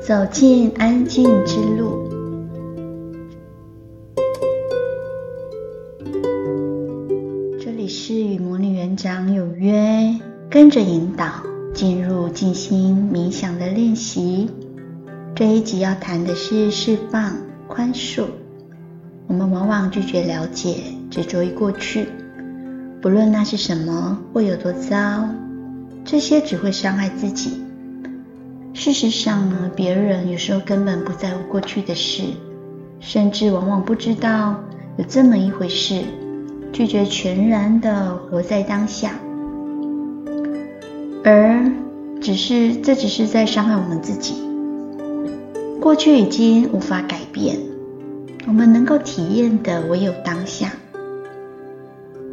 走进安静之路。这里是与魔女园长有约，跟着引导进入静心冥想的练习。这一集要谈的是释放、宽恕。我们往往拒绝了解，执着于过去，不论那是什么或有多糟，这些只会伤害自己。事实上呢，别人有时候根本不在乎过去的事，甚至往往不知道有这么一回事，拒绝全然的活在当下，而只是这只是在伤害我们自己。过去已经无法改变，我们能够体验的唯有当下。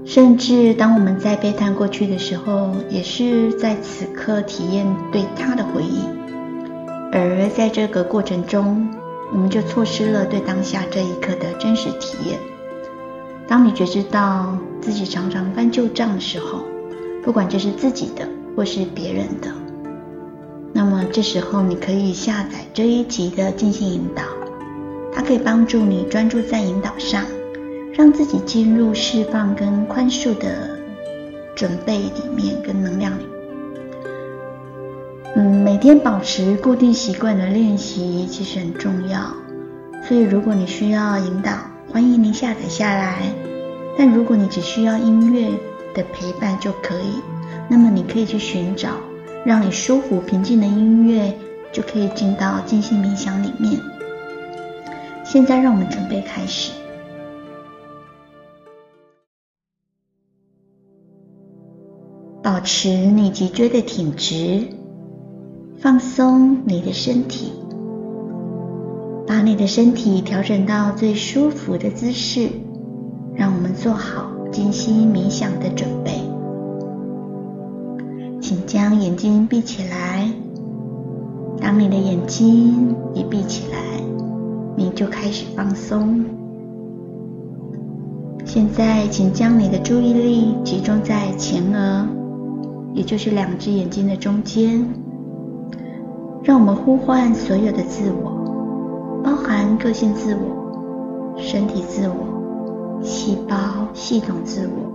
甚至当我们在悲叹过去的时候，也是在此刻体验对他的回忆。而在这个过程中，我们就错失了对当下这一刻的真实体验。当你觉知到自己常常翻旧账的时候，不管这是自己的或是别人的，那么这时候你可以下载这一集的静心引导，它可以帮助你专注在引导上，让自己进入释放跟宽恕的准备里面跟能量里面。嗯，每天保持固定习惯的练习其实很重要，所以如果你需要引导，欢迎您下载下来。但如果你只需要音乐的陪伴就可以，那么你可以去寻找让你舒服平静的音乐，就可以进到静心冥想里面。现在让我们准备开始，保持你脊椎的挺直。放松你的身体，把你的身体调整到最舒服的姿势，让我们做好静心冥想的准备。请将眼睛闭起来。当你的眼睛一闭起来，你就开始放松。现在，请将你的注意力集中在前额，也就是两只眼睛的中间。让我们呼唤所有的自我，包含个性自我、身体自我、细胞系统自我，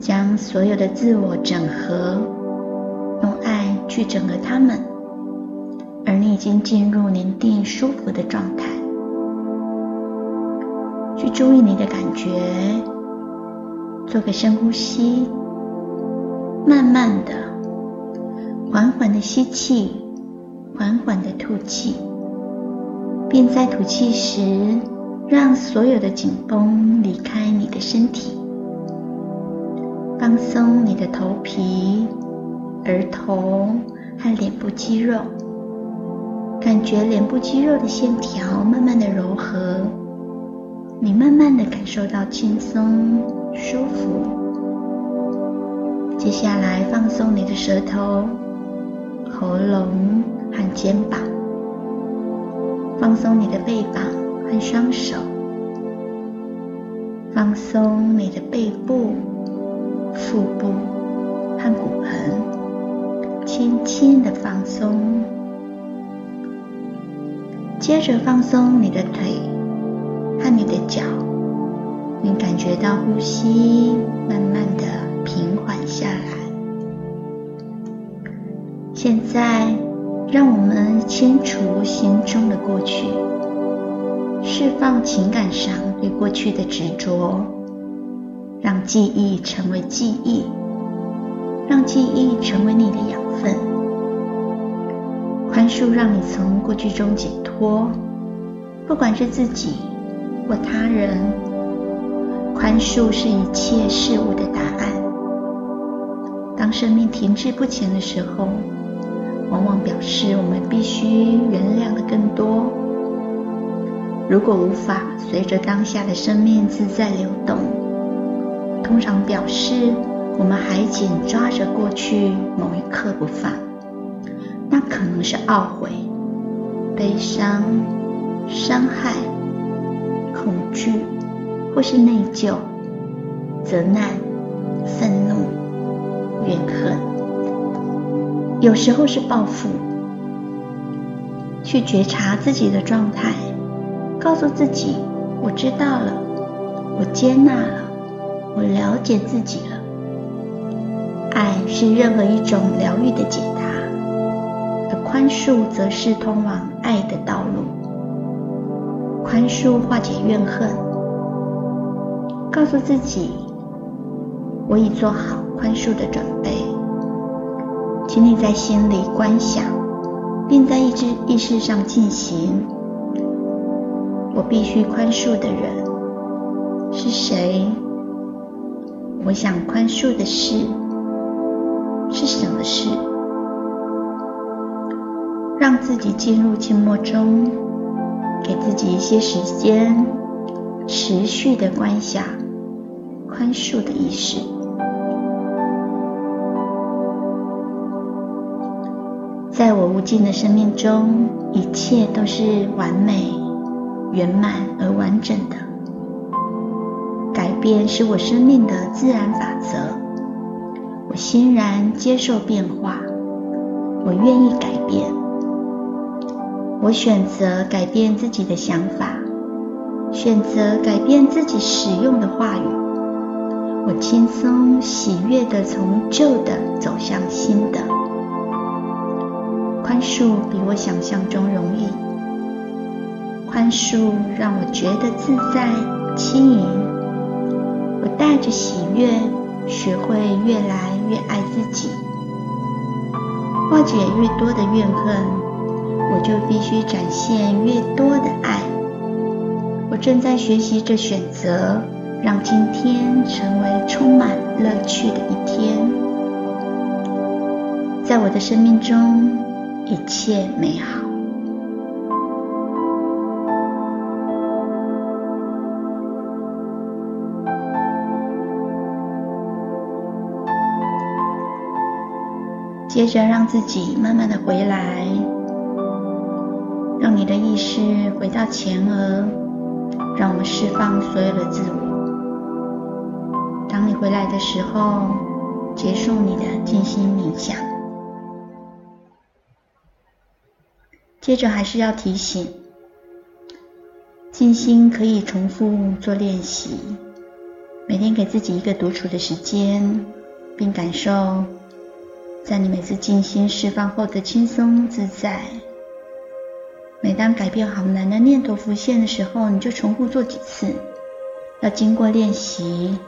将所有的自我整合，用爱去整合它们。而你已经进入宁静舒服的状态，去注意你的感觉，做个深呼吸，慢慢的。缓缓的吸气，缓缓的吐气，并在吐气时，让所有的紧绷离开你的身体，放松你的头皮、额头和脸部肌肉，感觉脸部肌肉的线条慢慢的柔和，你慢慢的感受到轻松舒服。接下来放松你的舌头。龙和肩膀，放松你的背膀和双手，放松你的背部、腹部和骨盆，轻轻的放松。接着放松你的腿和你的脚，你感觉到呼吸慢慢的平缓下来。现在，让我们清除心中的过去，释放情感上对过去的执着，让记忆成为记忆，让记忆成为你的养分。宽恕让你从过去中解脱，不管是自己或他人，宽恕是一切事物的答案。当生命停滞不前的时候，往往表示我们必须原谅的更多。如果无法随着当下的生命自在流动，通常表示我们还紧抓着过去某一刻不放。那可能是懊悔、悲伤、伤害、恐惧，或是内疚、责难、愤怒、怨恨。有时候是报复，去觉察自己的状态，告诉自己：“我知道了，我接纳了，我了解自己了。”爱是任何一种疗愈的解答，而宽恕则是通往爱的道路。宽恕化解怨恨，告诉自己：“我已做好宽恕的准备。”请你在心里观想，并在意志意识上进行。我必须宽恕的人是谁？我想宽恕的事是什么事？让自己进入静默中，给自己一些时间，持续的观想宽恕的意识。无尽的生命中，一切都是完美、圆满而完整的。改变是我生命的自然法则。我欣然接受变化，我愿意改变。我选择改变自己的想法，选择改变自己使用的话语。我轻松喜悦地从旧的走向新的。宽恕比我想象中容易，宽恕让我觉得自在、轻盈。我带着喜悦，学会越来越爱自己。化解越多的怨恨，我就必须展现越多的爱。我正在学习着选择，让今天成为充满乐趣的一天。在我的生命中，一切美好。接着，让自己慢慢的回来，让你的意识回到前额，让我们释放所有的自我。当你回来的时候，结束你的静心冥想。接着还是要提醒，静心可以重复做练习，每天给自己一个独处的时间，并感受在你每次静心释放后的轻松自在。每当改变好难的念头浮现的时候，你就重复做几次，要经过练习，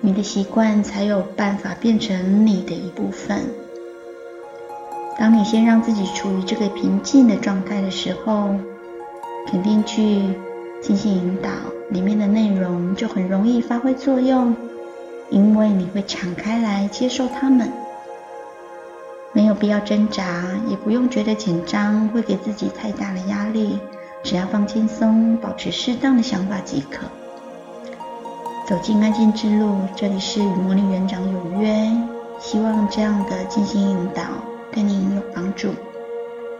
你的习惯才有办法变成你的一部分。当你先让自己处于这个平静的状态的时候，肯定句进行引导，里面的内容就很容易发挥作用，因为你会敞开来接受它们，没有必要挣扎，也不用觉得紧张，会给自己太大的压力，只要放轻松，保持适当的想法即可。走进安静之路，这里是与魔力园长有约，希望这样的进行引导。对您有帮助，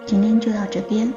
今天就到这边。